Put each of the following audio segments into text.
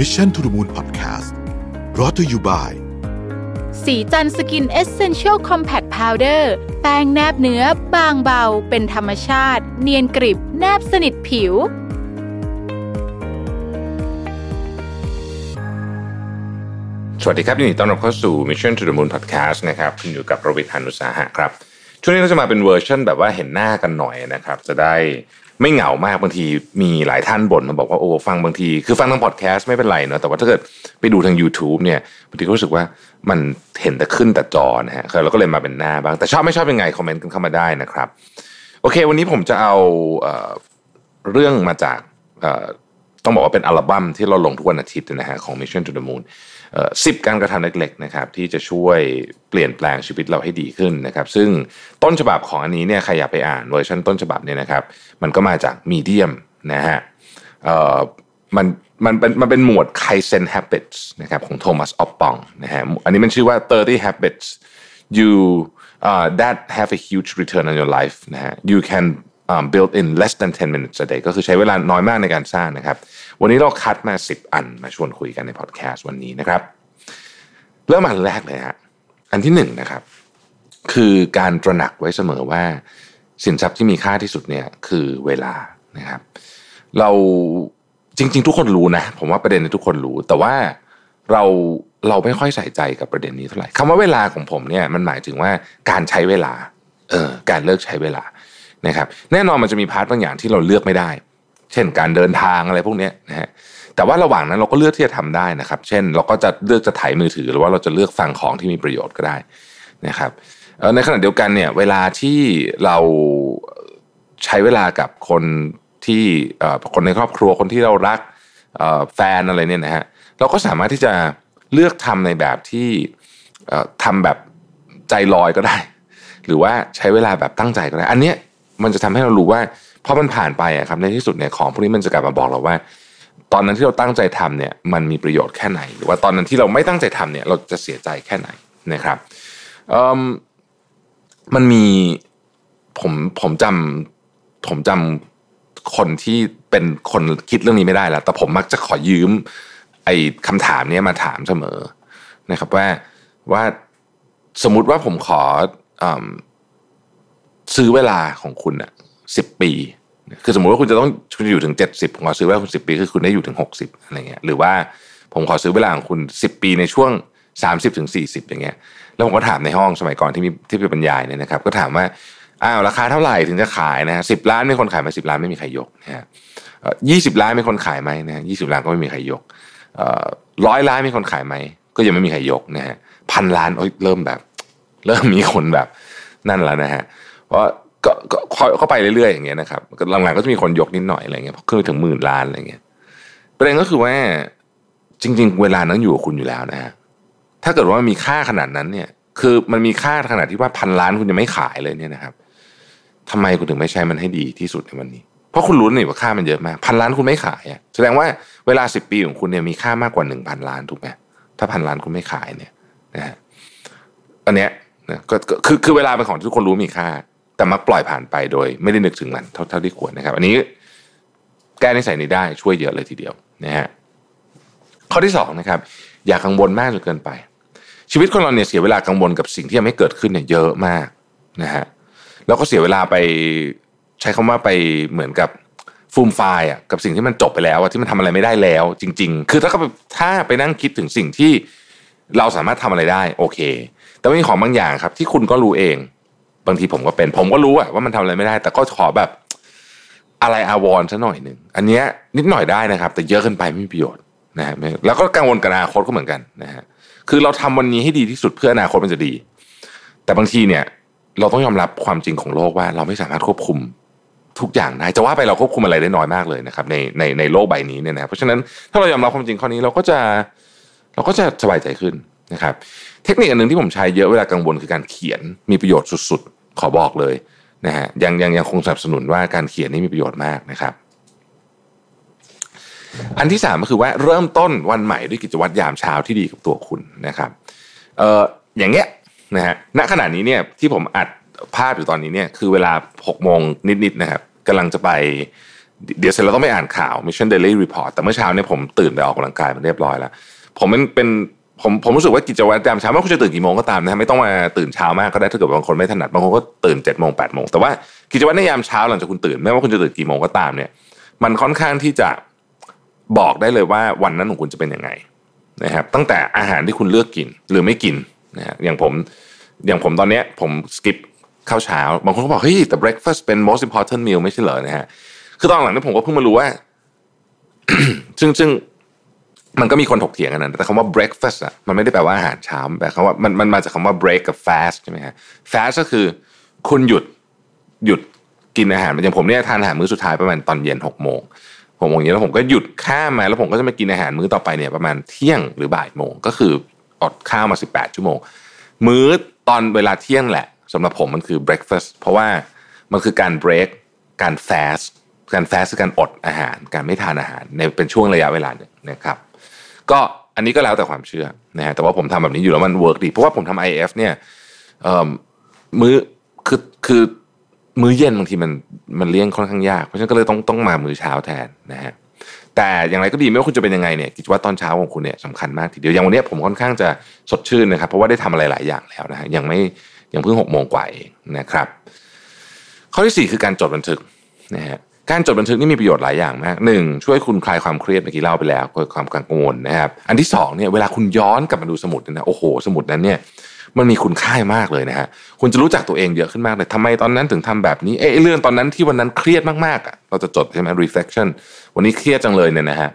Mission to the Moon Podcast รอ t ธออยู่บ่ายสีจันสกินเอเซนเชียลคอมแพคพาวเดอร์แป้งแนบเนื้อบางเบา เป็นธรรมชาติ เนียนกริบ แนบสนิทผิว สวัสดีครับยินดีต้อนรับเข้าสู่ Mission to the Moon Podcast นะครับคุณอยู่กับรวิศ หาญอุตสาหะครับ ช่วงนี้เราจะมาเป็นเวอร์ชันแบบว่าเห็นหน้ากันหน่อยนะครับ จะได้ ไม่เหงามากบางทีมีหลายท่านบ่นมาบอกว่าโอ้ฟังบางที คือฟังทางพอดแคสต์ไม่เป็นไรเนาะแต่ว่าถ้าเกิดไปดูทาง YouTube เนี่ยบางทีก็รู้สึกว่ามันเห็นแต่ขึ้นแต่จอนะฮะเราก็เลยมาเป็นหน้าบ้างแต่ชอบไม่ชอบยังไงคอมเมนต์กันเข้ามาได้นะครับ โอเค วันนี้ผมจะเอาเอ่อเรื่องมาจาก ต้องบอกว่าเป็นอัลบั้มที่เราลงทุกวันอาทิตย์นะฮะของ Mission to the Moon สิบการกระทำเล็กๆนะครับที่จะช่วยเปลี่ยนแปลงชีวิตเราให้ดีขึ้นนะครับซึ่งต้นฉบับของอันนี้เนี่ยใครอยากไปอ่านเวอร์ชันต้นฉบับเนี่ยนะครับมันก็มาจาก Medium นะฮะมันมันเป็นมันเป็นหมวด Kaizen Habits นะครับของ Thomas Oppong นะฮะอันนี้มันชื่อว่า 30 habits you uh, that have a huge return on your life นะฮะ you can um, build in less than 10 minutes a day ก็คือใช้เวลาน้อยมากในการสร้างนะครับ วันนี้เราคัดมา 10 อันมาชวนคุยกันในพอดแคสต์วันนี้นะครับ เริ่มอันแรกเลยฮะอันที่หนึ่งนะครับ คือการตระหนักไว้เสมอว่า สินทรัพย์ที่มีค่าที่สุดเนี่ยคือเวลานะครับ เราจริง ๆ ทุกคนรู้นะ ผมว่าประเด็นนี้ทุกคนรู้ แต่ว่าเราเราไม่ค่อยใส่ใจกับประเด็นนี้เท่าไหร่คำว่าเวลาของผมเนี่ยมันหมายถึงว่าการใช้เวลาเออการเลิกใช้เวลา นะครับแน่นอนมันจะมี part บางอย่างที่เราเลือกไม่ได้ เช่นการเดินทางอะไรพวกนี้นะฮะแต่ว่าระหว่างนั้นเราก็เลือกที่จะทำได้นะครับ เช่น เราก็จะเลือกจะถ่ายมือถือ หรือว่าเราจะเลือกฟังของที่มีประโยชน์ก็ได้นะครับในขณะเดียวกันเนี่ยเวลาที่เราใช้เวลากับคนที่คนในครอบครัวคนที่เรารักแฟนอะไรเนี่ยนะฮะเราก็สามารถที่จะเลือกทำในแบบที่ทำแบบใจลอยก็ได้ หรือว่าใช้เวลาแบบตั้งใจก็ได้ อันเนี้ย มันจะทำให้เรารู้ว่าพอมันผ่านไปอะครับในที่สุดเนี่ยของพวกนี้มันจะกลับมาบอกเราว่า ตอนนั้นที่เราตั้งใจทำเนี่ยมันมีประโยชน์แค่ไหน หรือว่าตอนนั้นที่เราไม่ตั้งใจทำเนี่ยเราจะเสียใจแค่ไหนนะครับมันมีผมผมจำผมจำคนที่เป็นคนคิดเรื่องนี้ไม่ได้แล้ว แต่ผมมักจะขอยืม ไอ้คำถามนี้มาถามเสมอนะครับว่าว่าสมมุติว่าผมขออ ซื้อเวลาของคุณอะสิบปี คือสมมติว่าคุณจะต้องคุณจะอยู่ถึงเจ็ดสิบผมขอซื้อเวลาคุณสิบปีคือคุณได้อยู่ถึงหกสิบอะไรเงี้ยหรือว่าผมขอซื้อเวลาของคุณสิบปีในช่วงสามสิบถึงสี่สิบอย่างเงี้ยแล้วผมก็ถามในห้องสมัยก่อนที่มีที่เป็นบรรยายเนี่ยนะครับ ก็ถามว่าอ้าวราคาเท่าไหร่ถึงจะขายนะฮะสิบล้านไม่คนขายไหมสิบล้านไม่มีใครยกนะฮะยี่สิบล้านไม่คนขายไหมนะยี่สิบล้านก็ไม่มีใครยกร้อยล้านมีคนขายไหมก็ยังไม่มีใครยกนะฮะพันล้านเริ่มแบบ เริ่มมีคนแบบนั่นแล้วนะฮะ เพราะก็ก็เข้าไปเรื่อยๆอย่างเงี้ยนะครับหลังๆก็จะมีคนยกนิดหน่อยอะไรเงี้ยขึ้นถึงหมื่นล้านอะไรเงี้ยประเด็นก็คือว่าจริง ๆ เวลานั้นอยู่กับคุณอยู่แล้วนะฮะถ้าเกิดว่ามีค่าขนาดนั้นเนี่ย คือมันมีค่าขนาดที่ว่าพันล้านคุณจะไม่ขายเลยเนี่ยนะครับทำไมคุณถึงไม่ใช้มันให้ดีที่สุดในวันนี้ เพราะคุณรู้นี่ว่าค่ามันเยอะมากพันล้านคุณไม่ขายอะแสดงว่าเวลาสิบปีของคุณเนี่ยมีค่ามากกว่าหนึ่งพันล้านถูกไหมถ้าพันล้านคุณไม่ขายเนี่ยนะฮะอันเนี้ยนะก็คือคือเวลาเป็นของที่ทุกคนรู้มีค่า แต่มักปล่อยผ่านไปโดยไม่ได้นึกถึงมันเท่าที่ควรนะครับ อันนี้แก้นิสัยนี้ได้ช่วยเยอะเลยทีเดียวนะฮะข้อที่สองนะครับอย่ากังวลมากจนเกินไป ชีวิตคนเราเนี่ยเสียเวลากังวลกับสิ่งที่ยังไม่เกิดขึ้นเนี่ยเยอะมากนะฮะแล้วก็เสียเวลาไปใช้คำว่าไปเหมือนกับฟูมไฟล์อะกับสิ่งที่มันจบไปแล้วที่มันทำอะไรไม่ได้แล้ว จริง ๆ คือถ้าถ้าไปนั่งคิดถึงสิ่งที่เราสามารถทำอะไรได้โอเค แต่มีของบางอย่างครับ ที่คุณก็รู้เอง บางทีผมก็เป็น ผมก็รู้อะว่ามันทำอะไรไม่ได้ แต่ก็ขอแบบอะไรอาวรซะหน่อยหนึ่งอันเนี้ยนิดหน่อยได้นะครับ แต่เยอะเกินไปไม่มีประโยชน์นะฮะแล้วก็กังวลกับอนาคตก็เหมือนกันนะฮะคือเราทำวันนี้ให้ดีที่สุดเพื่ออนาคตมันจะดี แต่บางทีเนี่ย เราต้องยอมรับความจริงของโลกว่า เราไม่สามารถควบคุมทุกอย่างได้จะว่าไปเราควบคุมอะไรได้น้อยมากเลยนะครับ ในในในโลกใบนี้เนี่ยนะเพราะฉะนั้นถ้าเรายอมรับความจริงข้อนี้เราก็จะเราก็จะสบายใจขึ้นนะครับ เทคนิคอันหนึ่งที่ผมใช้เยอะเวลากังวลคือการเขียนมีประโยชน์สุด ขอบอกเลยนะฮะยังยังยังคงสนับสนุนว่าการเขียนนี่มีประโยชน์มากนะครับ อันที่สามก็คือว่าเริ่มต้นวันใหม่ด้วยกิจวัตรยามเช้าที่ดีกับตัวคุณนะครับเอ่ออย่างเงี้ยนะฮะณขณะนี้เนี่ยที่ผมอัดภาพอยู่ตอนนี้เนี่ยคือเวลาหกโมงนิดๆนะครับกำลังจะไปเดี๋ยวเสร็จแล้วต้องไปอ่านข่าว Mission Daily Report แต่เมื่อเช้าเนี่ยผมตื่นไปออกกำลังกายมันเรียบร้อยแล้ว ผมเป็นเป็น ผมผมรู้สึกว่ากิจวัตรยามเช้าไม่ว่าคุณจะตื่นกี่โมงก็ตามนะไม่ต้องมาตื่นเช้ามากก็ได้ถ้าเกิดบางคนไม่ถนัดบางคนก็ตื่นเจ็ดโมงแปดโมงแต่ว่ากิจวัตรในยามเช้าหลังจากคุณตื่นไม่ว่าคุณจะตื่นกี่โมงก็ตามเนี่ย มันค่อนข้างที่จะบอกได้เลยว่าวันนั้นของคุณจะเป็นยังไงนะครับ ตั้งแต่อาหารที่คุณเลือกกินหรือไม่กินนะฮะอย่างผมอย่างผมตอนเนี้ยผมสกิปข้าวเช้าบางคนก็บอกเฮ้ยแต่ breakfast เป็น most important meal ไม่ใช่เหรอนะฮะคือตอนหลังนี้ผมก็เพิ่งมารู้ว่าซึ่งซึ่ง มันก็มีคนถกเถียงกันนะแต่คำว่า breakfast อะมันไม่ได้แปลว่าอาหารเช้าแปลคำว่ามันมันมาจากคำว่า break กับ fast ใช่ไหมฮะ fast ก็คือคุณหยุดหยุดกินอาหารอย่างผมเนี่ยทานอาหารมื้อสุดท้ายประมาณตอนเย็นหกโมงหกโมงเย็นแล้วผมก็หยุดข้ามมาแล้วผมก็จะมากินอาหารมื้อต่อไปเนี่ยประมาณเที่ยงหรือบ่ายโมงก็คืออดข้าวมา18ชั่วโมง มื้อตอนเวลาเที่ยงแหละสำหรับผมมันคือ breakfast เพราะว่ามันคือการ break การ fast การ fast คือการอดอาหาร การไม่ทานอาหารในเป็นช่วงระยะเวลาหนึ่งนะครับ ก็อันนี้ก็แล้วแต่ความเชื่อนะฮะแต่ว่าผมทำแบบนี้อยู่แล้วมัน work ดี เพราะว่าผมทำ IF เนี่ยมื้อคือคือมื้อเย็นบางทีมันมันเลี้ยงค่อนข้างยาก เพราะฉะนั้นก็เลยต้องต้องมามื้อเช้าแทนนะฮะแต่อย่างไรก็ดีไม่ว่าคุณจะเป็นยังไงเนี่ยกิจวัตรตอนเช้าของคุณเนี่ยสำคัญมากทีเดียวอย่างวันนี้ผมค่อนข้างจะสดชื่นนะครับเพราะว่าได้ทำอะไรหลายอย่างแล้วนะฮะยังไม่ยังเพิ่งหกโมงกว่าเองนะครับ ข้อที่สี่คือการจดบันทึกนะฮะ การจดบันทึกนี่มีประโยชน์หลายอย่างมากหนึ่งช่วยคุณคลายความเครียดเมื่อกี้เล่าไปแล้วความกังวลนะครับ อันที่สองเนี่ยเวลาคุณย้อนกลับมาดูสมุดนะโอ้โห สมุดนั้นเนี่ยมันมีคุณค่ามากเลยนะฮะคุณจะรู้จักตัวเองเยอะขึ้นมากเลยทำไมตอนนั้นถึงทำแบบนี้เอ้เรื่องตอนนั้นที่วันนั้นเครียดมากๆอะเราจะจดใช่ไหม reflection วันนี้เครียดจังเลยเนี่ยนะฮะ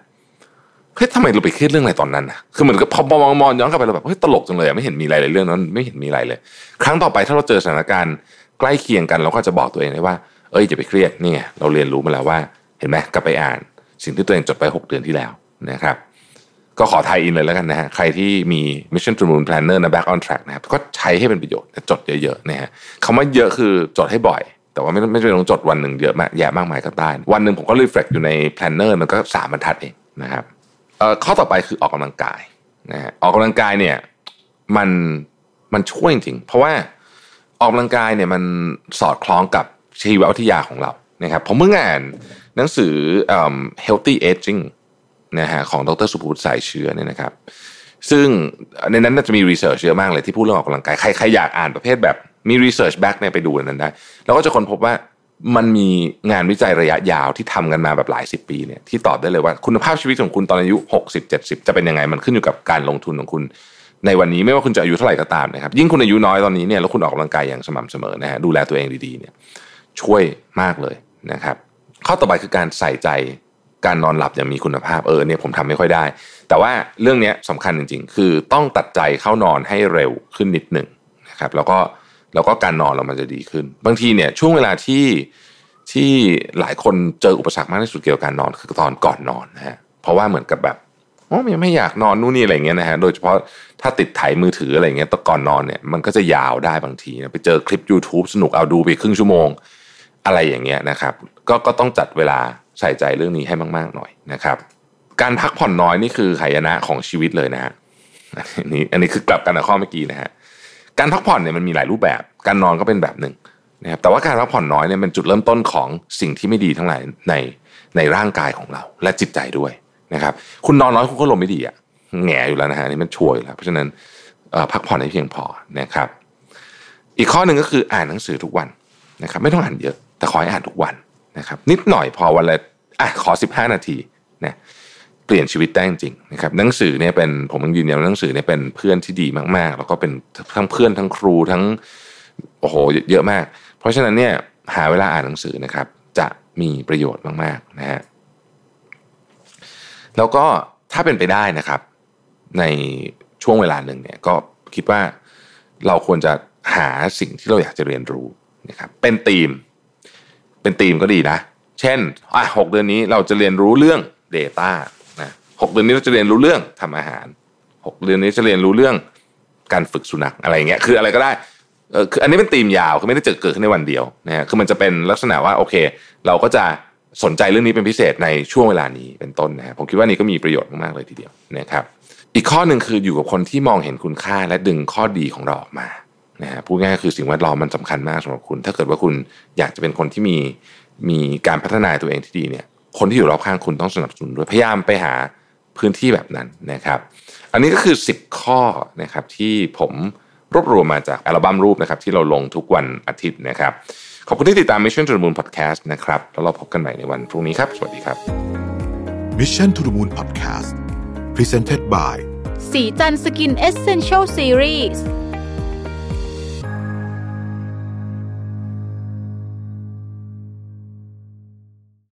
เฮ้ยทำไมเราไปเครียดเรื่องอะไรตอนนั้นนะคือเหมือนกับพอมองมองย้อนกลับไปเราแบบเฮ้ยตลกจังเลยไม่เห็นมีอะไรเลยเรื่องนั้นไม่เห็นมีอะไรเลย ครั้งต่อไปถ้าเราเจอสถานการณ์ใกล้เคียงกันเราก็จะบอกตัวเองได้ว่า เอ้ยอย่าไปเครียดนี่ไงเราเรียนรู้มาแล้วว่าเห็นไหมกลับไปอ่าน สิ่งที่ตัวเองจดไป 6 เดือนที่แล้วนะครับ ก็ขอไทยอินเลยแล้วกันนะฮะใครที่มี Mission to Moon Planner นะ Back on Track นะครับก็ใช้ให้เป็นประโยชน์จดเยอะๆนะฮะคำว่าเยอะคือจดให้บ่อย แต่ว่าไม่ไม่จำเป็นต้องจดวันหนึ่งเยอะมากแย่มากมายก็ได้วันหนึ่งผมก็รีเฟล็กอยู่ใน Planner มันก็สามบรรทัดเองนะครับข้อต่อไปคือออกกำลังกายนะฮะออกกำลังกายเนี่ยมันมันช่วยจริงเพราะว่าออกกำลังกายเนี่ยมันสอดคล้องกับ ชีววิทยาของเรานะครับผมเพิ่งอ่านหนังสือ healthy aging นะฮะของดร.ศุภวุฒิ สายเชื้อเนี่ยนะครับ ซึ่งในนั้นจะมี research เยอะมากเลยที่พูดเรื่องออกกำลังกายใครใครอยากอ่านประเภทแบบมี research back เนี่ยไปดูนั้นได้ แล้วก็จะค้นพบว่ามันมีงานวิจัยระยะยาวที่ทำกันมาแบบหลายสิบปีเนี่ยที่ตอบได้เลยว่าคุณภาพชีวิตของคุณตอนอายุ 60 70 จะเป็นยังไงมันขึ้นอยู่กับการลงทุนของคุณ ในวันนี้ไม่ว่าคุณจะอายุเท่าไหร่ก็ตามนะครับยิ่งคุณอายุน้อยตอนนี้เนี่ยแล้วคุณออกกำลังกายอย่างสม่ำเสมอนะฮะดูแลตัวเองดีๆเนี่ย ช่วยมากเลยนะครับ ข้อต่อไปคือการใส่ใจการนอนหลับอย่างมีคุณภาพเออเนี่ยผมทำไม่ค่อยได้ แต่ว่าเรื่องนี้สำคัญจริง ๆ คือต้องตัดใจเข้านอนให้เร็วขึ้นนิดหนึ่งนะครับแล้วก็แล้วก็การนอนเรามันจะดีขึ้น บางทีเนี่ยช่วงเวลาที่ที่หลายคนเจออุปสรรคมากที่สุดเกี่ยวกับการนอนคือตอนก่อนนอนนะฮะเพราะว่าเหมือนกับแบบโอ้ยไม่อยากนอนนู่นนี่อะไรเงี้ยนะฮะโดยเฉพาะถ้าติดถ่ายมือถืออะไรเงี้ยตอนก่อนนอนเนี่ยมันก็จะยาวได้บางทีนะไปเจอคลิป YouTube สนุกเอาดูไปครึ่งชั่วโมง อะไรอย่างเงี้ยนะครับก็ก็ต้องจัดเวลาใส่ใจเรื่องนี้ให้มาก ๆ หน่อยนะครับ การพักผ่อนน้อยนี่คือหายนะของชีวิตเลยนะฮะอันนี้อันนี้คือกลับกันกับข้อเมื่อกี้นะฮะการพักผ่อนเนี่ยมันมีหลายรูปแบบ การนอนก็เป็นแบบหนึ่งนะครับแต่ว่าการพักผ่อนน้อยเนี่ยเป็นจุดเริ่มต้นของสิ่งที่ไม่ดีทั้งหลายในในร่างกายของเรา และจิตใจด้วยนะครับ คุณนอนน้อยคุณก็ลมไม่ดีอะแง่อยู่แล้วนะฮะนี่มันช่วยแล้ว เพราะฉะนั้นพักผ่อนให้เพียงพอนะครับ อีกข้อหนึ่งก็คืออ่านหนังสือทุกวันนะครับ ไม่ต้องอ่านเยอะ แต่ขอให้อ่านทุกวันนะครับ นิดหน่อยพอวันละอะขอ 15 นาทีนะเปลี่ยนชีวิตได้จริงนะครับ หนังสือเนี่ยเป็นผมยังยืนยันว่าหนังสือเนี่ยเป็นเพื่อนที่ดีมากๆ แล้วก็เป็นทั้งเพื่อนทั้งครูทั้งโอ้โหเยอะมาก เพราะฉะนั้นเนี่ยหาเวลาอ่านหนังสือนะครับ จะมีประโยชน์มากๆนะฮะแล้วก็ถ้าเป็นไปได้นะครับ ในช่วงเวลาหนึ่งเนี่ยก็คิดว่าเราควรจะหาสิ่งที่เราอยากจะเรียนรู้นะครับเป็นธีม เป็นธีมก็ดีนะ เช่นอะหกเดือนนี้เราจะเรียนรู้เรื่อง Data นะหกเดือนนี้เราจะเรียนรู้เรื่องทำอาหารหกเดือนนี้จะเรียนรู้เรื่องการฝึกสุนัขอะไรเงี้ยคืออะไรก็ได้เออคืออันนี้เป็นธีมยาวคือไม่ได้เจอเกิดขึ้นในวันเดียวนะฮะคือมันจะเป็นลักษณะว่าโอเค เราก็จะสนใจเรื่องนี้เป็นพิเศษในช่วงเวลานี้เป็นต้นนะผมคิดว่านี้ก็มีประโยชน์มากๆเลยทีเดียวนะครับ อีกข้อหนึ่งคืออยู่กับคนที่มองเห็นคุณค่าและดึงข้อดีของเราออกมา นะฮะพูดง่ายๆคือสิ่งแวดล้อมมันสำคัญมากสำหรับคุณ ถ้าเกิดว่าคุณอยากจะเป็นคนที่มีมีการพัฒนาตัวเองที่ดีเนี่ย คนที่อยู่รอบข้างคุณต้องสนับสนุนด้วยพยายามไปหาพื้นที่แบบนั้นนะครับ อันนี้ก็คือ 10 ข้อนะครับที่ผมรวบรวมมาจากอัลบั้มรูปนะครับที่เราลงทุกวันอาทิตย์นะครับ ขอบคุณที่ติดตาม Mission to the Moon Podcast นะครับ แล้วเราพบกันใหม่ในวันพรุ่งนี้ครับ สวัสดีครับ Mission to the Moon Podcast Presented by สีจันสกินเอเซนเชลซีรีส์